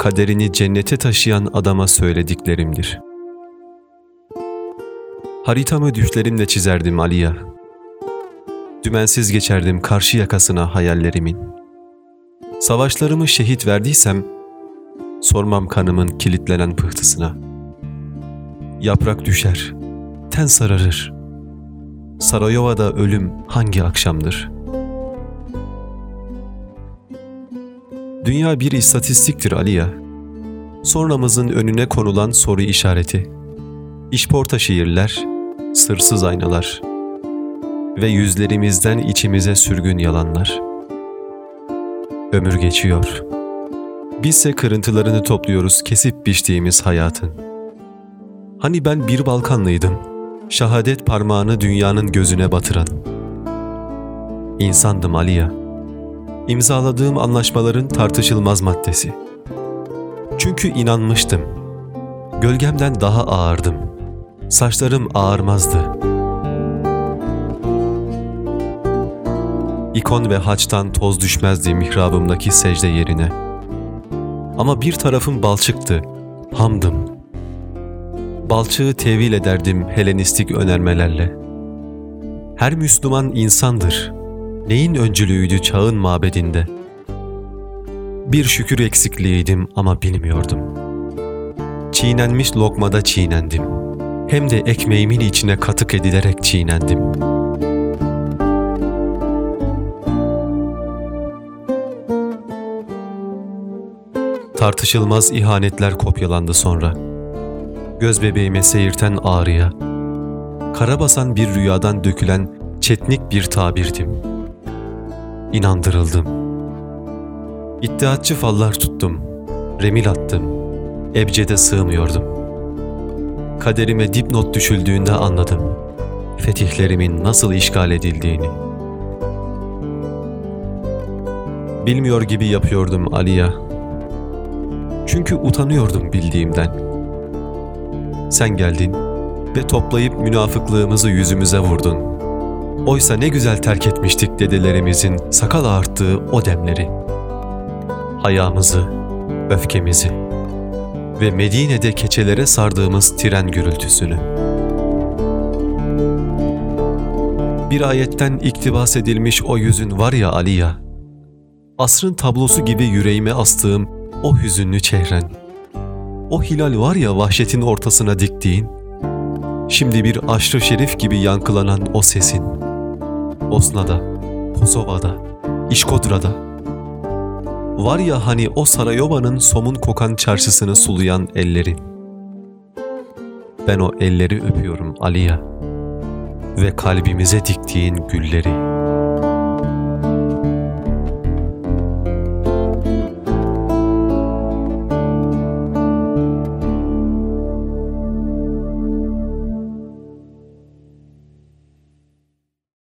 kaderini cennete taşıyan adama söylediklerimdir. Haritamı düşlerimle çizerdim Aliya. Dümensiz geçerdim karşı yakasına hayallerimin. Savaşlarımı şehit verdiysem, sormam kanımın kilitlenen pıhtısına. Yaprak düşer, ten sararır. Sarayova'da ölüm hangi akşamdır?'' Dünya bir istatistiktir Aliya. Sonramızın önüne konulan soru işareti. İşporta şiirler, sırsız aynalar ve yüzlerimizden içimize sürgün yalanlar. Ömür geçiyor. Bizse kırıntılarını topluyoruz kesip biçtiğimiz hayatın. Hani ben bir Balkanlıydım, şahadet parmağını dünyanın gözüne batıran. İnsandım Aliya imzaladığım anlaşmaların tartışılmaz maddesi. Çünkü inanmıştım. Gölgemden daha ağırdım. Saçlarım ağarmazdı. İkon ve haçtan toz düşmezdi mihrabımdaki secde yerine. Ama bir tarafım balçıktı, hamdım. Balçığı tevil ederdim Helenistik önermelerle. Her Müslüman insandır.'' Neyin öncülüğüydü çağın mabedinde? Bir şükür eksikliğiydim ama bilmiyordum. Çiğnenmiş lokmada çiğnendim. Hem de ekmeğimin içine katık edilerek çiğnendim. Tartışılmaz ihanetler kopyalandı sonra. Göz bebeğime seyirten ağrıya, karabasan bir rüyadan dökülen çetnik bir tabirdim.'' İnandırıldım. İddiatçı fallar tuttum, remil attım, ebcede sığmıyordum. Kaderime dipnot düşüldüğünde anladım, fetihlerimin nasıl işgal edildiğini. Bilmiyor gibi yapıyordum Aliya. Çünkü utanıyordum bildiğimden. Sen geldin ve toplayıp münafıklığımızı yüzümüze vurdun.'' Oysa ne güzel terk etmiştik dedelerimizin sakal ağarttığı o demleri. Hayamızı, öfkemizi ve Medine'de keçelere sardığımız tren gürültüsünü. Bir ayetten iktibas edilmiş o yüzün var ya Aliya, asrın tablosu gibi yüreğime astığım o hüzünlü çehren, o hilal var ya vahşetin ortasına diktiğin, şimdi bir aşrı şerif gibi yankılanan o sesin.'' Osna'da, Kosova'da, İşkodra'da. Var ya hani o Sarayova'nın somun kokan çarşısını sulayan elleri. Ben o elleri öpüyorum Aliya ve kalbimize diktiğin gülleri.''